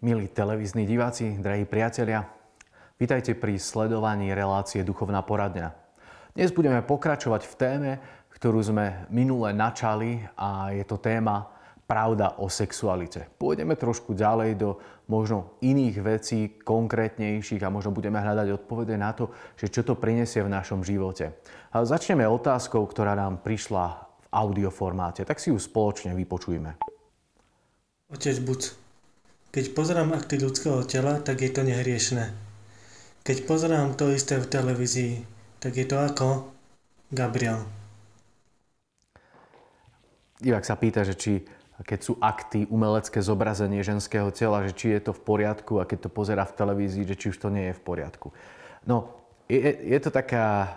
Milí televízni diváci, drahí priatelia, vítajte pri sledovaní relácie Duchovná poradňa. Dnes budeme pokračovať v téme, ktorú sme minule načali a je to téma pravda o sexualite. Pôjdeme trošku ďalej do možno iných vecí, konkrétnejších a možno budeme hľadať odpovede na to, že čo to prinesie v našom živote. A začneme otázkou, ktorá nám prišla v audioformáte. Tak si ju spoločne vypočujme. Otec Buc, keď pozerám akty ľudského tela, tak je to nehriešné. Keď pozerám to isté v televízii, tak je to ako Gabriel. Ivak sa pýta, že či keď sú akty, umelecké zobrazenie ženského tela, že či je to v poriadku a keď to pozera v televízii, že či už to nie je v poriadku. No, je, je to taká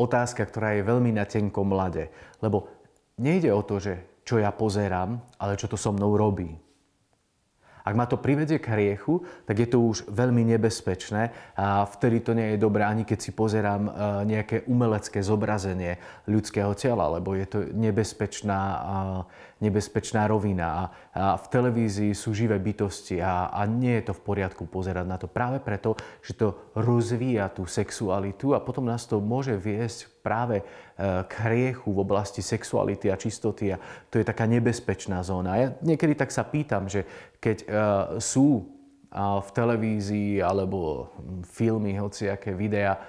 otázka, ktorá je veľmi na tenkom mlade, lebo nejde o to, že čo ja pozerám, ale čo to so mnou robí. Ak ma to privedie k hriechu, tak je to už veľmi nebezpečné a vtedy to nie je dobré, ani keď si pozerám e, nejaké umelecké zobrazenie ľudského tela, lebo je to nebezpečná, nebezpečná rovina. A v televízii sú živé bytosti a, a nie je to v poriadku pozerať na to práve preto, že to rozvíja tú sexualitu a potom nás to môže viesť práve e, k hriechu v oblasti sexuality a čistoty a to je taká nebezpečná zóna. Ja niekedy tak sa pýtam, že keď e, sú v televízii alebo filmy, hociaké videá, e,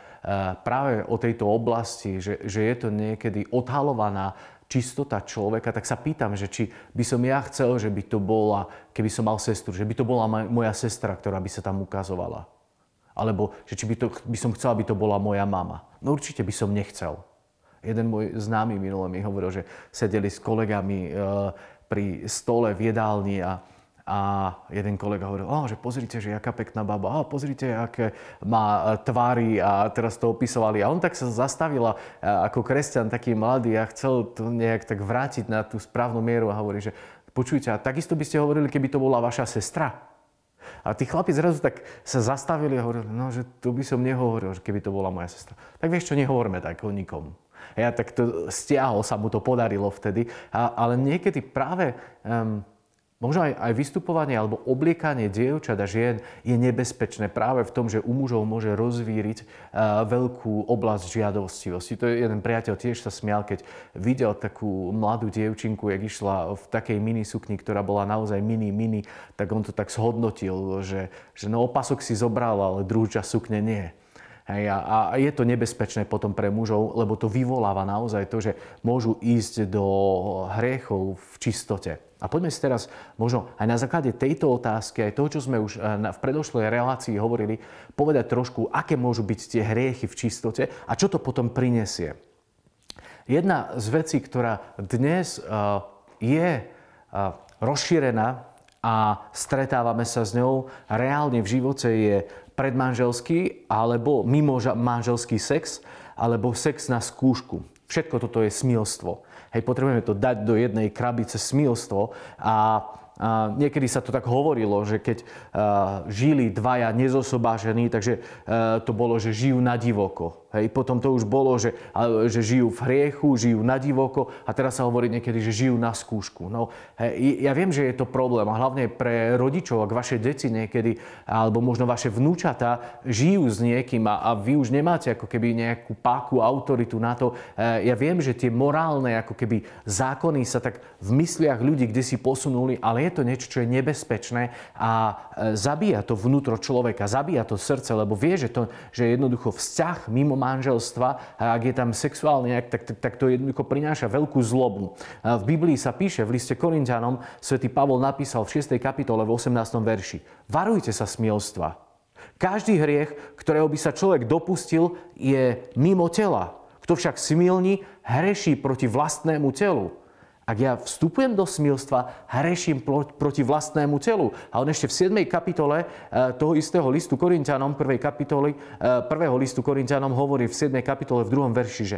práve o tejto oblasti, že, že je to niekedy odhalovaná čistota človeka, tak sa pýtam, že či by som ja chcel, že by to bola, keby som mal sestru, že by to bola moja sestra, ktorá by sa tam ukazovala. Alebo že či by, to, by som chcel, aby to bola moja mama. No určite by som nechcel. Jeden môj známy minule mi hovoril, že sedeli s kolegami e, pri stole v jedálni a, a jeden kolega hovoril, oh, že pozrite, že jaká pekná baba, oh, pozrite, aké má tvary a teraz to opisovali. A on tak sa zastavila e, ako kresťan, taký mladý a chcel to nejak tak vrátiť na tú správnu mieru a hovorí, že počujte, a takisto by ste hovorili, keby to bola vaša sestra? A tí chlapi zrazu tak sa zastavili a hovorili, no, že to by som nehovoril, keby to bola moja sestra. Tak vieš čo, nehovorme tak o nikom. Ja tak to stiahol, sa mu to podarilo vtedy. A, ale niekedy práve um, Možno aj, aj vystupovanie alebo obliekanie dievčat a žien je nebezpečné práve v tom, že u mužov môže rozvíriť uh, veľkú oblasť žiadostivosti. To je jeden priateľ tiež sa smial, keď videl takú mladú dievčinku, jak išla v takej mini sukni, ktorá bola naozaj mini, mini, tak on to tak zhodnotil, že, že no opasok si zobral, ale druhú časť sukne nie. Hej, a, a je to nebezpečné potom pre mužov, lebo to vyvoláva naozaj to, že môžu ísť do hriechov v čistote. A poďme si teraz možno aj na základe tejto otázky, aj toho, čo sme už eh, v predošlej relácii hovorili, povedať trošku, aké môžu byť tie hriechy v čistote a čo to potom prinesie. Jedna z vecí, ktorá dnes eh, je eh, rozšírená a stretávame sa s ňou reálne v živote je predmanželský alebo mimo manželský sex alebo sex na skúšku. Všetko toto je smilstvo. Hej, potrebujeme to dať do jednej krabice smilstvo a a niekedy sa to tak hovorilo, že keď žili dvaja nezosobážení, takže uh, to bolo, že žijú na divoko. Hej, potom to už bolo, že, že žijú v hriechu, žijú na divoko a teraz sa hovorí niekedy, že žijú na skúšku. No, hej, ja viem, že je to problém a hlavne pre rodičov, ak vaše deti niekedy, alebo možno vaše vnúčata žijú s niekým a, a vy už nemáte ako keby nejakú páku autoritu na to. E, ja viem, že tie morálne ako keby zákony sa tak v mysliach ľudí kde si posunuli, ale je to niečo, čo je nebezpečné a e, zabíja to vnútro človeka, zabíja to srdce, lebo vie, že, to, že jednoducho vzťah mimo manželstva, a ak je tam sexuálny akt, tak, tak, tak to jednoducho prináša veľkú zlobu. V Biblii sa píše, v liste Korintianom, svätý Pavol napísal v 6. kapitole v 18. verši. Varujte sa smilstva. Každý hriech, ktorého by sa človek dopustil, je mimo tela. Kto však smilní, hreší proti vlastnému telu. Ak ja vstupujem do smilstva, hreším proti vlastnému telu. A on ešte v 7. kapitole e, toho istého listu Korintianom, 1. kapitoly, 1. E, listu Korintianom hovorí v 7. kapitole v 2. verši, že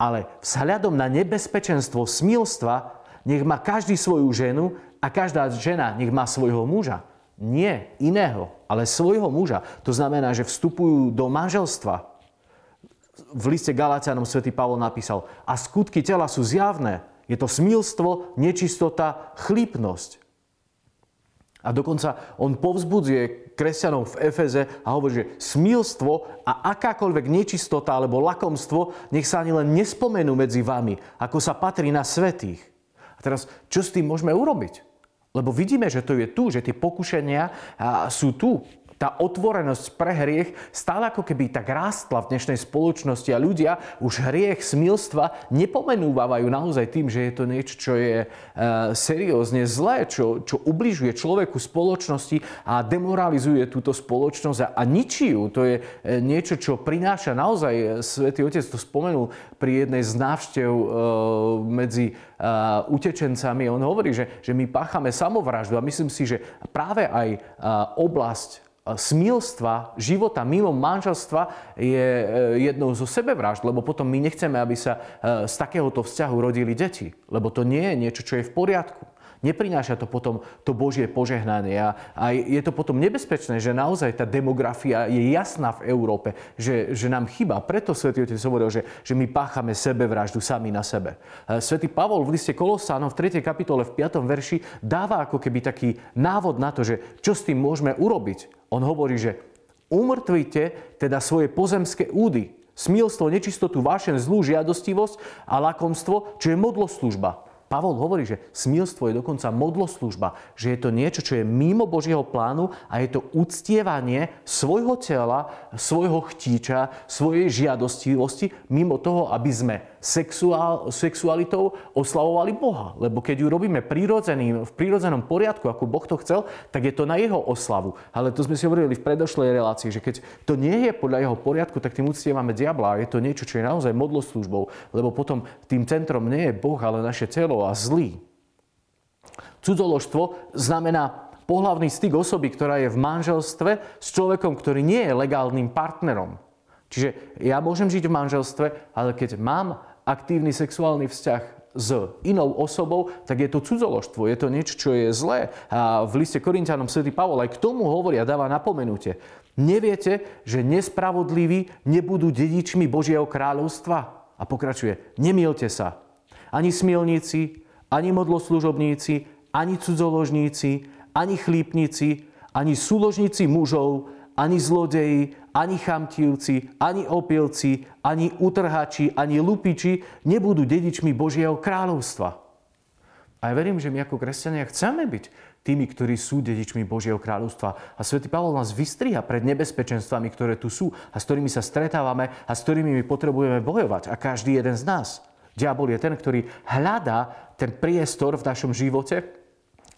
ale vzhľadom na nebezpečenstvo smilstva nech má každý svoju ženu a každá žena nech má svojho muža. Nie iného, ale svojho muža. To znamená, že vstupujú do manželstva. V liste Galatianom svätý Pavol napísal, a skutky tela sú zjavné, je to smilstvo, nečistota, chlípnosť. A dokonca on povzbudzuje kresťanov v Efeze a hovorí, že smilstvo a akákoľvek nečistota alebo lakomstvo nech sa ani len nespomenú medzi vami, ako sa patrí na svetých. A teraz, čo s tým môžeme urobiť? Lebo vidíme, že to je tu, že tie pokušenia sú tu tá otvorenosť pre hriech stále ako keby tak rástla v dnešnej spoločnosti a ľudia už hriech smilstva nepomenúvajú naozaj tým, že je to niečo, čo je e, seriózne zlé, čo, čo ubližuje človeku spoločnosti a demoralizuje túto spoločnosť a, a ničí ju. To je e, niečo, čo prináša naozaj, e, Svetý Otec to spomenul pri jednej z návštev e, medzi uh, utečencami. On hovorí, že, že my páchame samovraždu a myslím si, že práve aj uh, oblasť smilstva, života mimo manželstva je e, jednou zo sebevražd, lebo potom my nechceme, aby sa e, z takéhoto vzťahu rodili deti, lebo to nie je niečo, čo je v poriadku. Neprináša to potom to Božie požehnanie a, je to potom nebezpečné, že naozaj tá demografia je jasná v Európe, že, že nám chýba. Preto Svetý Otec hovoril, že, že my páchame sebevraždu sami na sebe. E, Svetý Pavol v liste Kolosánom v 3. kapitole v 5. verši dáva ako keby taký návod na to, že čo s tým môžeme urobiť. On hovorí, že umrtvite teda svoje pozemské údy, smilstvo, nečistotu, vášen, zlú žiadostivosť a lakomstvo, čo je modloslužba. Pavol hovorí, že smilstvo je dokonca modloslužba, že je to niečo, čo je mimo Božieho plánu a je to uctievanie svojho tela, svojho chtíča, svojej žiadostivosti, mimo toho, aby sme sexuál, sexualitou oslavovali Boha. Lebo keď ju robíme prírodzeným, v prírodzenom poriadku, ako Boh to chcel, tak je to na jeho oslavu. Ale to sme si hovorili v predošlej relácii, že keď to nie je podľa jeho poriadku, tak tým uctievame diabla. Je to niečo, čo je naozaj modloslužbou, lebo potom tým centrom nie je Boh, ale naše telo a zlý. Cudzoložstvo znamená pohlavný styk osoby, ktorá je v manželstve s človekom, ktorý nie je legálnym partnerom. Čiže ja môžem žiť v manželstve, ale keď mám aktívny sexuálny vzťah s inou osobou, tak je to cudzoložstvo, je to niečo, čo je zlé. A v liste Korintianom svätý Pavol aj k tomu hovorí a dáva napomenutie. Neviete, že nespravodliví nebudú dedičmi Božieho kráľovstva? A pokračuje, nemielte sa. Ani smilníci, ani modloslužobníci, ani cudzoložníci, ani chlípnici, ani súložníci mužov, ani zlodeji, ani chamtivci, ani opilci, ani utrhači, ani lupiči nebudú dedičmi Božieho kráľovstva. A ja verím, že my ako kresťania chceme byť tými, ktorí sú dedičmi Božieho kráľovstva. A svätý Pavol nás vystriha pred nebezpečenstvami, ktoré tu sú a s ktorými sa stretávame a s ktorými my potrebujeme bojovať. A každý jeden z nás. Diabol je ten, ktorý hľadá ten priestor v našom živote,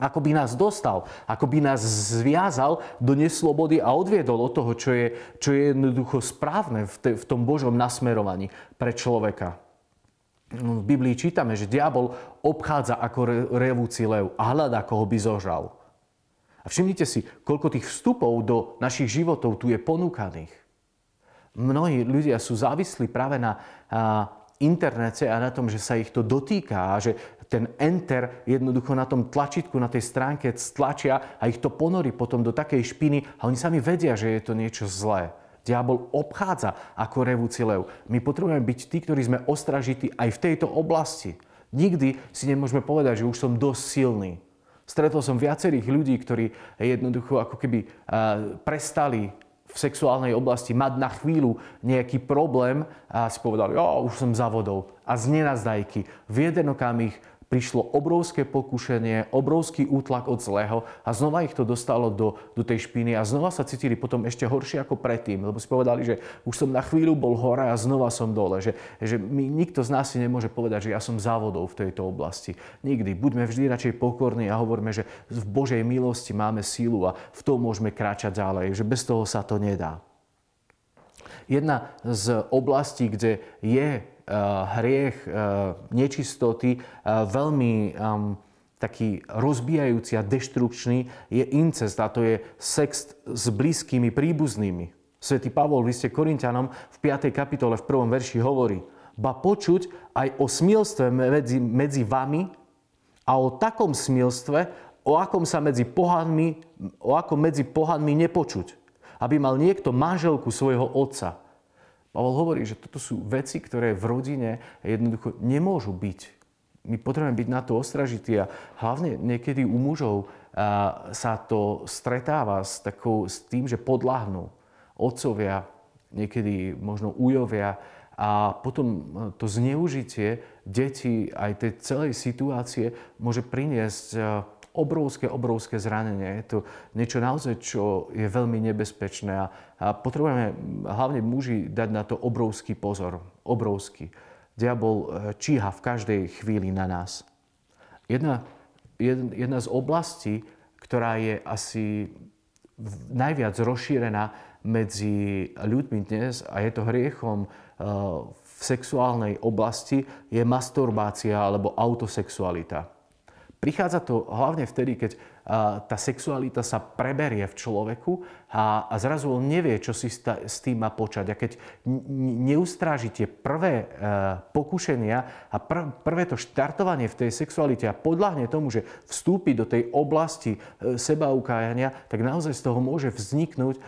ako by nás dostal, ako by nás zviazal do neslobody a odviedol od toho, čo je, čo je jednoducho správne v, te, v tom Božom nasmerovaní pre človeka. V Biblii čítame, že diabol obchádza ako re, revúci lev a hľadá, koho by zožal. A všimnite si, koľko tých vstupov do našich životov tu je ponúkaných. Mnohí ľudia sú závislí práve na internete a na tom, že sa ich to dotýka a že ten enter jednoducho na tom tlačítku, na tej stránke stlačia a ich to ponorí potom do takej špiny a oni sami vedia, že je to niečo zlé. Diabol obchádza ako revúci lev. My potrebujeme byť tí, ktorí sme ostražití aj v tejto oblasti. Nikdy si nemôžeme povedať, že už som dosť silný. Stretol som viacerých ľudí, ktorí jednoducho ako keby prestali v sexuálnej oblasti mať na chvíľu nejaký problém a si povedali, jo, už som za vodou. A z nenazdajky v jeden okamih prišlo obrovské pokušenie, obrovský útlak od zlého a znova ich to dostalo do, do tej špiny a znova sa cítili potom ešte horšie ako predtým, lebo si povedali, že už som na chvíľu bol hore a znova som dole, že, že my, nikto z nás si nemôže povedať, že ja som závodou v tejto oblasti. Nikdy. Buďme vždy radšej pokorní a hovoríme, že v Božej milosti máme sílu a v tom môžeme kráčať ďalej, že bez toho sa to nedá. Jedna z oblastí, kde je hriech eh, nečistoty eh, veľmi taký rozbijajúci a deštrukčný je incest a to je sex s blízkymi príbuznými. Svetý Pavol v liste Korintianom v 5. kapitole v 1. verši hovorí ba počuť aj o smilstve medzi, medzi vami a o takom smilstve, o akom sa medzi pohanmi, o akom medzi pohanmi nepočuť. Aby mal niekto manželku svojho otca. Pavel hovorí, že toto sú veci, ktoré v rodine jednoducho nemôžu byť. My potrebujeme byť na to ostražití a hlavne niekedy u mužov sa to stretáva s, takou, s tým, že podľahnú otcovia, niekedy možno ujovia a potom to zneužitie detí aj tej celej situácie môže priniesť obrovské, obrovské zranenie. Je to niečo naozaj, čo je veľmi nebezpečné a, a potrebujeme hlavne muži dať na to obrovský pozor. Obrovský. Diabol e, číha v každej chvíli na nás. Jedna, jedna z oblastí, ktorá je asi najviac rozšírená medzi ľuďmi dnes a je to hriechom e, v sexuálnej oblasti, je masturbácia alebo autosexualita. Prichádza to hlavne vtedy, keď tá sexualita sa preberie v človeku a, a zrazu on nevie, čo si s tým má počať. A keď neustráži tie prvé e, pokušenia a pr, prvé to štartovanie v tej sexualite a podľahne tomu, že vstúpi do tej oblasti e, sebaukájania, tak naozaj z toho môže vzniknúť e,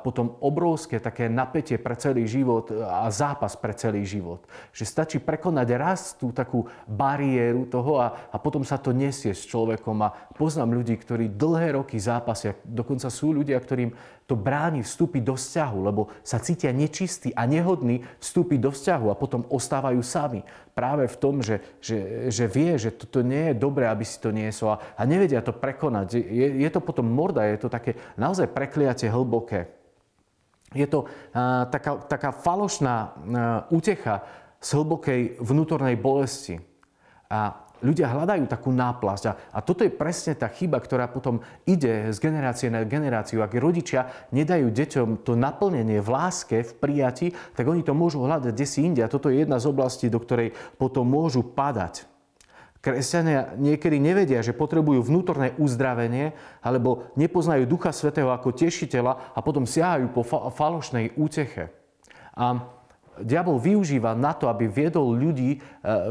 potom obrovské také napätie pre celý život a zápas pre celý život. Že stačí prekonať raz tú takú bariéru toho a, a potom sa to nesie s človekom a poznám ľudí, ktorí dlhé roky zápasia. Dokonca sú ľudia, ktorým to bráni vstúpiť do vzťahu, lebo sa cítia nečistí a nehodní vstúpiť do vzťahu a potom ostávajú sami. Práve v tom, že, že, že vie, že toto nie je dobré, aby si to niesol a, a nevedia to prekonať. Je, je to potom morda, je to také naozaj prekliatie hlboké. Je to uh, taká, taká falošná uh, útecha z hlbokej vnútornej bolesti. A ľudia hľadajú takú náplasť. A, a toto je presne tá chyba, ktorá potom ide z generácie na generáciu. Ak rodičia nedajú deťom to naplnenie v láske, v prijati, tak oni to môžu hľadať kde si inde. A toto je jedna z oblastí, do ktorej potom môžu padať. Kresťania niekedy nevedia, že potrebujú vnútorné uzdravenie alebo nepoznajú Ducha Svetého ako tešiteľa a potom siahajú po fa- falošnej úteche. A diabol využíva na to, aby viedol ľudí e,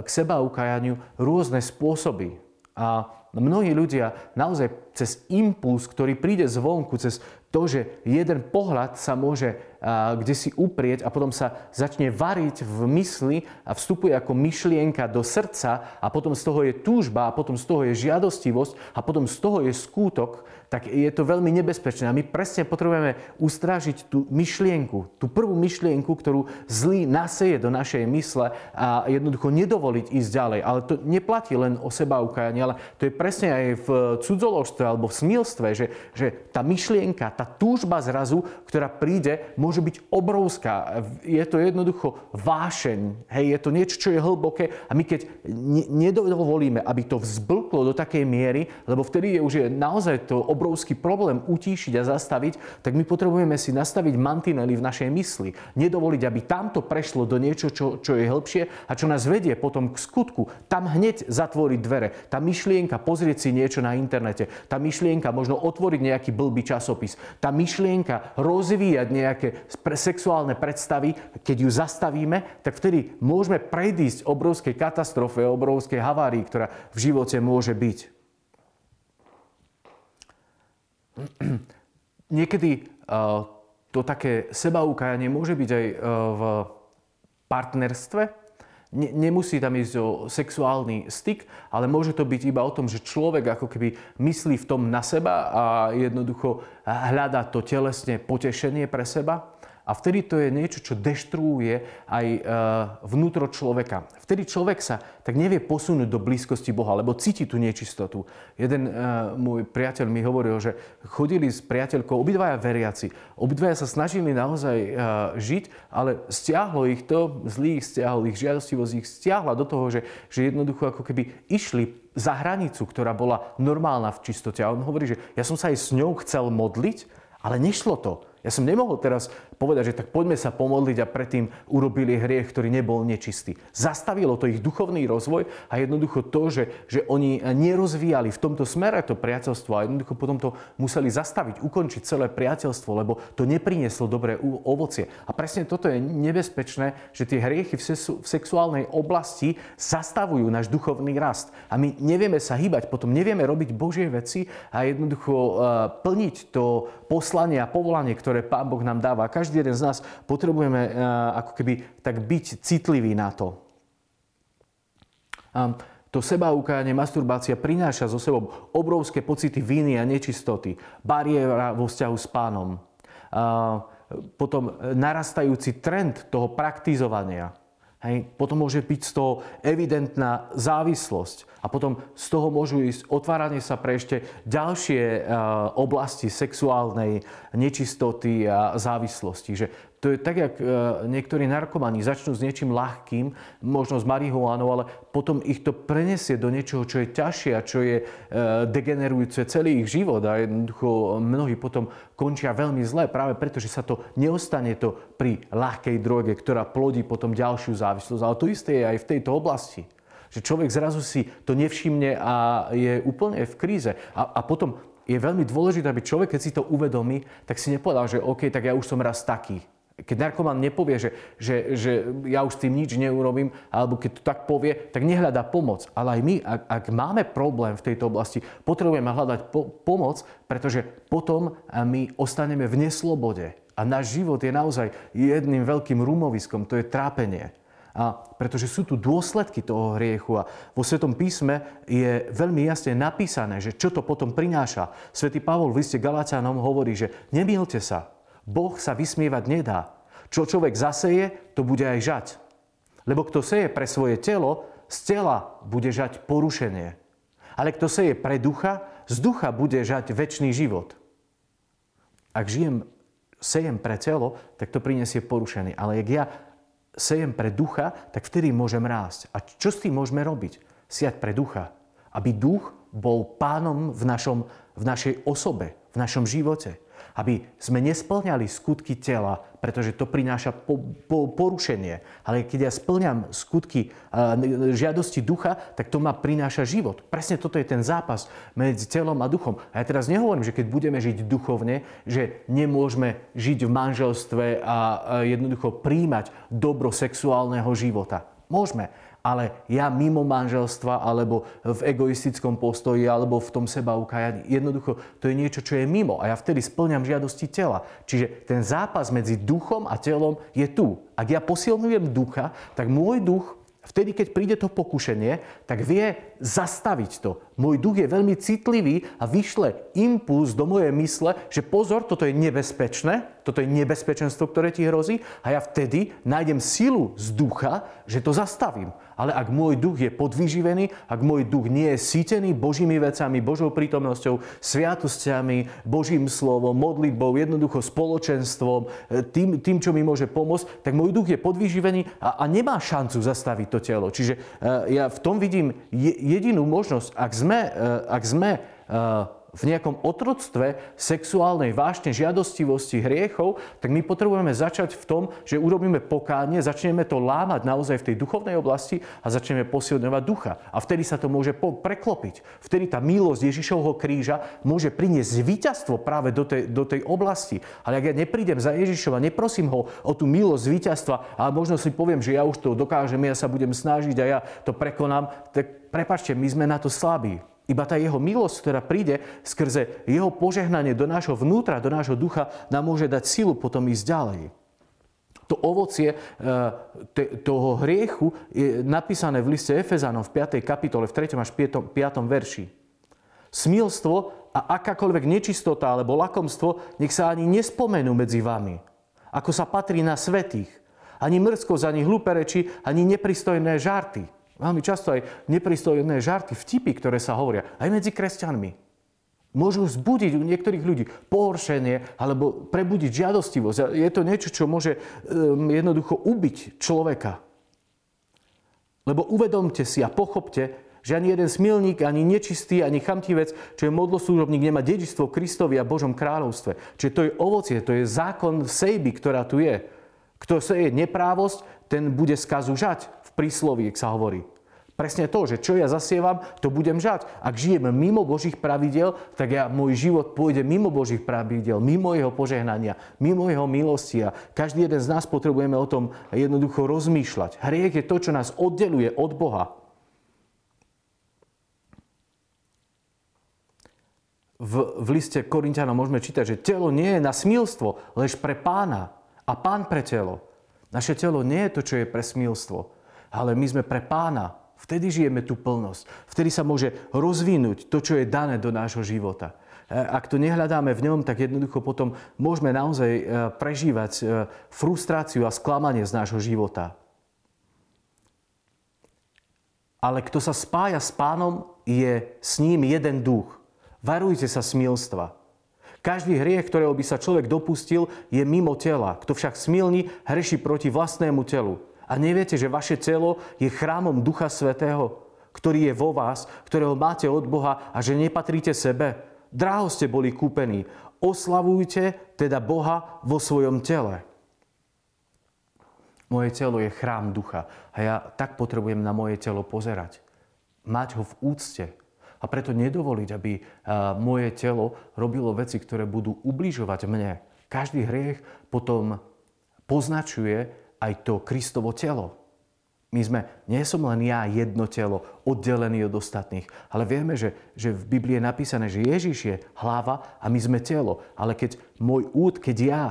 k seba ukajaniu rôzne spôsoby. A mnohí ľudia naozaj cez impuls, ktorý príde zvonku, cez to, že jeden pohľad sa môže kde si uprieť a potom sa začne variť v mysli a vstupuje ako myšlienka do srdca a potom z toho je túžba a potom z toho je žiadostivosť a potom z toho je skútok, tak je to veľmi nebezpečné. A my presne potrebujeme ustrážiť tú myšlienku, tú prvú myšlienku, ktorú zlý naseje do našej mysle a jednoducho nedovoliť ísť ďalej. Ale to neplatí len o seba ukajanie, ale to je presne aj v cudzoložstve alebo v smilstve, že, že tá myšlienka, tá túžba zrazu, ktorá príde, môže byť obrovská. Je to jednoducho vášeň. Hej, je to niečo, čo je hlboké a my keď nedovolíme, aby to vzblklo do takej miery, lebo vtedy je už je naozaj to obrovský problém utíšiť a zastaviť, tak my potrebujeme si nastaviť mantinely v našej mysli. Nedovoliť, aby tamto prešlo do niečo, čo, čo je hĺbšie a čo nás vedie potom k skutku. Tam hneď zatvoriť dvere. Tá myšlienka pozrieť si niečo na internete. Tá myšlienka možno otvoriť nejaký blbý časopis. Tá myšlienka rozvíjať nejaké sexuálne predstavy, keď ju zastavíme, tak vtedy môžeme predísť obrovskej katastrofe, obrovskej havárii, ktorá v živote môže byť. Niekedy eh, to také sebaukajanie môže byť aj eh, v partnerstve. Nemusí tam ísť o sexuálny styk, ale môže to byť iba o tom, že človek ako keby myslí v tom na seba a jednoducho hľadá to telesne potešenie pre seba. A vtedy to je niečo, čo deštruuje aj e, vnútro človeka. Vtedy človek sa tak nevie posunúť do blízkosti Boha, lebo cíti tú nečistotu. Jeden uh, môj priateľ mi hovoril, že chodili s priateľkou, obidvaja veriaci. Obidvaja sa snažili naozaj uh, žiť, ale stiahlo ich to, zlý ich stiahol, ich žiadostivosť ich stiahla do toho, že, že jednoducho ako keby išli za hranicu, ktorá bola normálna v čistote. A on hovorí, že ja som sa aj s ňou chcel modliť, ale nešlo to. Ja som nemohol teraz povedať, že tak poďme sa pomodliť a predtým urobili hriech, ktorý nebol nečistý. Zastavilo to ich duchovný rozvoj a jednoducho to, že, že oni nerozvíjali v tomto smere to priateľstvo a jednoducho potom to museli zastaviť, ukončiť celé priateľstvo, lebo to neprinieslo dobré ovocie. A presne toto je nebezpečné, že tie hriechy v, sexuálnej oblasti zastavujú náš duchovný rast. A my nevieme sa hýbať, potom nevieme robiť Božie veci a jednoducho uh, plniť to poslanie a povolanie, ktoré ktoré Pán Boh nám dáva. Každý jeden z nás potrebujeme eh, ako keby tak byť citlivý na to. To to sebaukájanie, masturbácia prináša so sebou obrovské pocity viny a nečistoty, bariéra vo vzťahu s pánom. A potom narastajúci trend toho praktizovania. Hej. Potom môže byť z toho evidentná závislosť. A potom z toho môžu ísť otváranie sa pre ešte ďalšie e, oblasti sexuálnej nečistoty a závislosti. Že to je tak, jak e, niektorí narkomani začnú s niečím ľahkým, možno s marihuánou, ale potom ich to prenesie do niečoho, čo je ťažšie a čo je e, degenerujúce celý ich život. A jednoducho mnohí potom končia veľmi zle práve preto, že sa to neostane to pri ľahkej droge, ktorá plodí potom ďalšiu závislosť. Ale to isté je aj v tejto oblasti. Že človek zrazu si to nevšimne a je úplne v kríze. A, a potom je veľmi dôležité, aby človek, keď si to uvedomí, tak si nepovedal, že OK, tak ja už som raz taký. Keď narkoman nepovie, že, že, že ja už s tým nič neurobím, alebo keď to tak povie, tak nehľadá pomoc. Ale aj my, ak, ak máme problém v tejto oblasti, potrebujeme hľadať po, pomoc, pretože potom my ostaneme v neslobode. A náš život je naozaj jedným veľkým rumoviskom, to je trápenie. A pretože sú tu dôsledky toho hriechu a vo Svetom písme je veľmi jasne napísané, že čo to potom prináša. Svetý Pavol v liste Galácianom hovorí, že nemýlte sa, Boh sa vysmievať nedá. Čo človek zaseje, to bude aj žať. Lebo kto seje pre svoje telo, z tela bude žať porušenie. Ale kto seje pre ducha, z ducha bude žať väčší život. Ak žijem, sejem pre telo, tak to prinesie porušenie. Ale ak ja sejem pre ducha, tak vtedy môžem rásť. A čo s tým môžeme robiť? Siať pre ducha. Aby duch bol pánom v, našom, v našej osobe, v našom živote. Aby sme nesplňali skutky tela, pretože to prináša po, po, porušenie. Ale keď ja splňam skutky uh, žiadosti ducha, tak to ma prináša život. Presne toto je ten zápas medzi telom a duchom. A ja teraz nehovorím, že keď budeme žiť duchovne, že nemôžeme žiť v manželstve a, a jednoducho príjmať dobro sexuálneho života. Môžeme, ale ja mimo manželstva alebo v egoistickom postoji alebo v tom seba ukájaní. Jednoducho to je niečo, čo je mimo a ja vtedy splňam žiadosti tela. Čiže ten zápas medzi duchom a telom je tu. Ak ja posilňujem ducha, tak môj duch Vtedy, keď príde to pokušenie, tak vie zastaviť to. Môj duch je veľmi citlivý a vyšle impuls do mojej mysle, že pozor, toto je nebezpečné, toto je nebezpečenstvo, ktoré ti hrozí a ja vtedy nájdem silu z ducha, že to zastavím. Ale ak môj duch je podvyživený, ak môj duch nie je sítený Božími vecami, Božou prítomnosťou, sviatosťami, Božím slovom, modlitbou, jednoducho spoločenstvom, e, tým, tým čo mi môže pomôcť, tak môj duch je podvyživený a, a nemá šancu zastaviť to telo. Čiže uh, ja v tom vidím jedinú možnosť, ak sme, uh, ak sme v nejakom otroctve sexuálnej vášne, žiadostivosti, hriechov, tak my potrebujeme začať v tom, že urobíme pokánie, začneme to lámať naozaj v tej duchovnej oblasti a začneme posilňovať ducha. A vtedy sa to môže preklopiť. Vtedy tá milosť Ježišovho kríža môže priniesť víťazstvo práve do tej, do tej oblasti. Ale ak ja neprídem za Ježišova, neprosím ho o tú milosť víťazstva a možno si poviem, že ja už to dokážem, ja sa budem snažiť a ja to prekonám, tak prepačte, my sme na to slabí. Iba tá jeho milosť, ktorá príde skrze jeho požehnanie do nášho vnútra, do nášho ducha, nám môže dať silu potom ísť ďalej. To ovocie e, toho hriechu je napísané v liste Efezanom v 5. kapitole, v 3. až 5. 5. verši. Smilstvo a akákoľvek nečistota alebo lakomstvo nech sa ani nespomenú medzi vami, ako sa patrí na svetých. Ani mrzkosť, ani hlúpe reči, ani nepristojné žarty Veľmi často aj nepristojné žarty, vtipy, ktoré sa hovoria aj medzi kresťanmi. Môžu vzbudiť u niektorých ľudí pohoršenie alebo prebudiť žiadostivosť. Je to niečo, čo môže jednoducho ubiť človeka. Lebo uvedomte si a pochopte, že ani jeden smilník, ani nečistý, ani chamtivec, čo je modloslúžobník, nemá dedičstvo Kristovi a Božom kráľovstve. Čiže to je ovocie, to je zákon sejby, ktorá tu je. Kto seje neprávosť, ten bude skazu žať prísloví, sa hovorí. Presne to, že čo ja zasievam, to budem žať. Ak žijem mimo Božích pravidel, tak ja, môj život pôjde mimo Božích pravidel, mimo jeho požehnania, mimo jeho milosti. A každý jeden z nás potrebujeme o tom jednoducho rozmýšľať. Hriech je to, čo nás oddeluje od Boha. V, v liste Korintianom môžeme čítať, že telo nie je na smilstvo, lež pre pána a pán pre telo. Naše telo nie je to, čo je pre smilstvo ale my sme pre pána. Vtedy žijeme tú plnosť. Vtedy sa môže rozvinúť to, čo je dané do nášho života. E, ak to nehľadáme v ňom, tak jednoducho potom môžeme naozaj e, prežívať e, frustráciu a sklamanie z nášho života. Ale kto sa spája s pánom, je s ním jeden duch. Varujte sa smilstva. Každý hriech, ktorého by sa človek dopustil, je mimo tela. Kto však smilní, hreší proti vlastnému telu. A neviete, že vaše telo je chrámom Ducha Svetého, ktorý je vo vás, ktorého máte od Boha a že nepatríte sebe. Dráho ste boli kúpení. Oslavujte teda Boha vo svojom tele. Moje telo je chrám ducha a ja tak potrebujem na moje telo pozerať. Mať ho v úcte. A preto nedovoliť, aby moje telo robilo veci, ktoré budú ubližovať mne. Každý hriech potom poznačuje aj to Kristovo telo. My sme, nie som len ja jedno telo, oddelený od ostatných, ale vieme, že, že v Biblii je napísané, že Ježiš je hlava a my sme telo. Ale keď môj úd, keď ja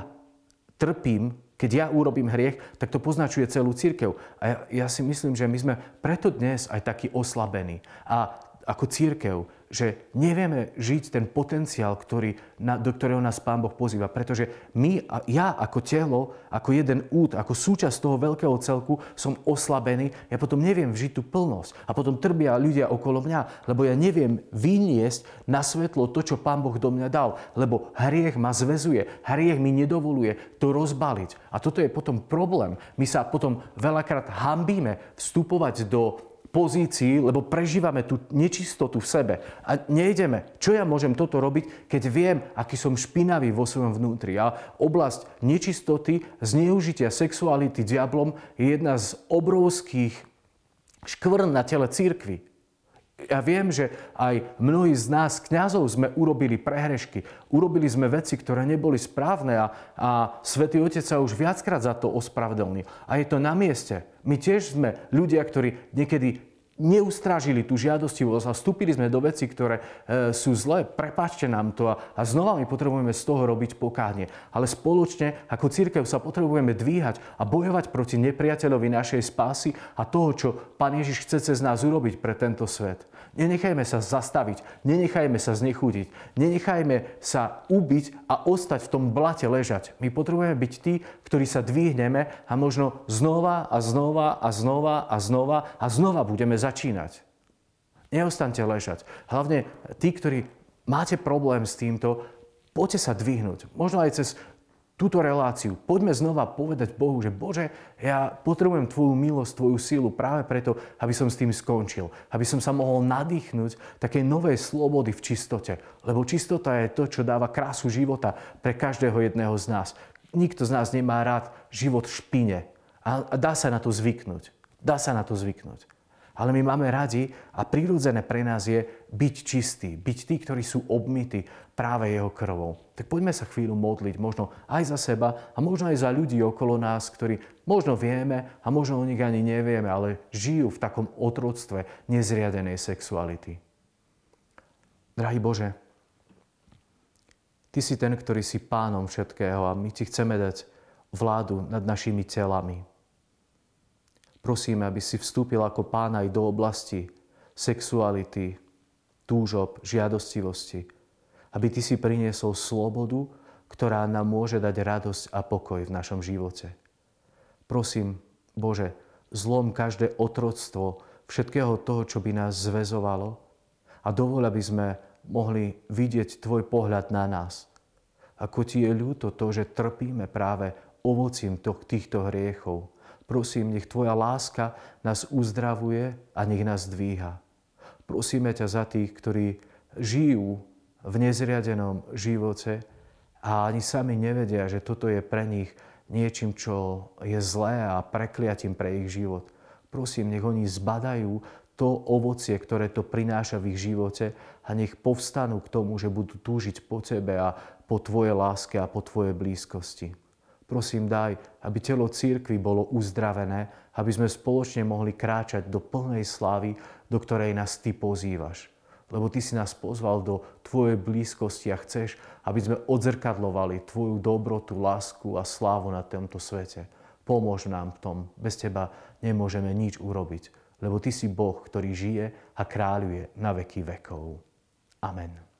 trpím, keď ja urobím hriech, tak to poznačuje celú církev. A ja, ja si myslím, že my sme preto dnes aj takí oslabení. A ako církev, že nevieme žiť ten potenciál, ktorý, na, do ktorého nás Pán Boh pozýva. Pretože my, ja ako telo, ako jeden út, ako súčasť toho veľkého celku som oslabený. Ja potom neviem žiť tú plnosť. A potom trbia ľudia okolo mňa, lebo ja neviem vyniesť na svetlo to, čo Pán Boh do mňa dal. Lebo hriech ma zväzuje, hriech mi nedovoluje to rozbaliť. A toto je potom problém. My sa potom veľakrát hambíme vstupovať do pozícii, lebo prežívame tú nečistotu v sebe. A nejdeme. Čo ja môžem toto robiť, keď viem, aký som špinavý vo svojom vnútri. A oblasť nečistoty, zneužitia sexuality diablom je jedna z obrovských škvrn na tele církvy. Ja viem, že aj mnohí z nás, kňazov, sme urobili prehrešky. Urobili sme veci, ktoré neboli správne a, a Svetý Otec sa už viackrát za to ospravedlnil. A je to na mieste. My tiež sme ľudia, ktorí niekedy neustrážili tú žiadostivosť a vstúpili sme do veci, ktoré e, sú zlé. Prepáčte nám to a, a znova my potrebujeme z toho robiť pokánie. Ale spoločne ako církev sa potrebujeme dvíhať a bojovať proti nepriateľovi našej spásy a toho, čo Pán Ježiš chce cez nás urobiť pre tento svet. Nenechajme sa zastaviť, nenechajme sa znechutiť, nenechajme sa ubiť a ostať v tom blate ležať. My potrebujeme byť tí, ktorí sa dvihneme a možno znova a znova a znova a znova a znova budeme začínať. Neostaňte ležať. Hlavne tí, ktorí máte problém s týmto, poďte sa dvihnúť. Možno aj cez túto reláciu. Poďme znova povedať Bohu, že Bože, ja potrebujem Tvoju milosť, Tvoju sílu práve preto, aby som s tým skončil. Aby som sa mohol nadýchnuť takej novej slobody v čistote. Lebo čistota je to, čo dáva krásu života pre každého jedného z nás. Nikto z nás nemá rád život v špine. A dá sa na to zvyknúť. Dá sa na to zvyknúť. Ale my máme radi a prirodzené pre nás je byť čistý, byť tí, ktorí sú obmity práve jeho krvou. Tak poďme sa chvíľu modliť, možno aj za seba a možno aj za ľudí okolo nás, ktorí možno vieme a možno o nich ani nevieme, ale žijú v takom otroctve nezriadenej sexuality. Drahý Bože, Ty si ten, ktorý si pánom všetkého a my Ti chceme dať vládu nad našimi telami. Prosíme, aby si vstúpil ako pán aj do oblasti sexuality, túžob, žiadostivosti. Aby ty si priniesol slobodu, ktorá nám môže dať radosť a pokoj v našom živote. Prosím, Bože, zlom každé otroctvo všetkého toho, čo by nás zväzovalo a dovol, aby sme mohli vidieť Tvoj pohľad na nás. Ako Ti je ľúto to, že trpíme práve ovocím týchto hriechov. Prosím, nech Tvoja láska nás uzdravuje a nech nás dvíha. Prosíme ťa za tých, ktorí žijú v nezriadenom živote a ani sami nevedia, že toto je pre nich niečím, čo je zlé a prekliatím pre ich život. Prosím, nech oni zbadajú to ovocie, ktoré to prináša v ich živote a nech povstanú k tomu, že budú túžiť po Tebe a po Tvojej láske a po Tvojej blízkosti. Prosím, daj, aby telo církvy bolo uzdravené, aby sme spoločne mohli kráčať do plnej slávy, do ktorej nás Ty pozývaš. Lebo Ty si nás pozval do Tvojej blízkosti a chceš, aby sme odzrkadlovali Tvoju dobrotu, lásku a slávu na tomto svete. Pomôž nám v tom. Bez Teba nemôžeme nič urobiť. lebo Ty si Boh, ktorý žije a kráľuje na veky vekov. Amen.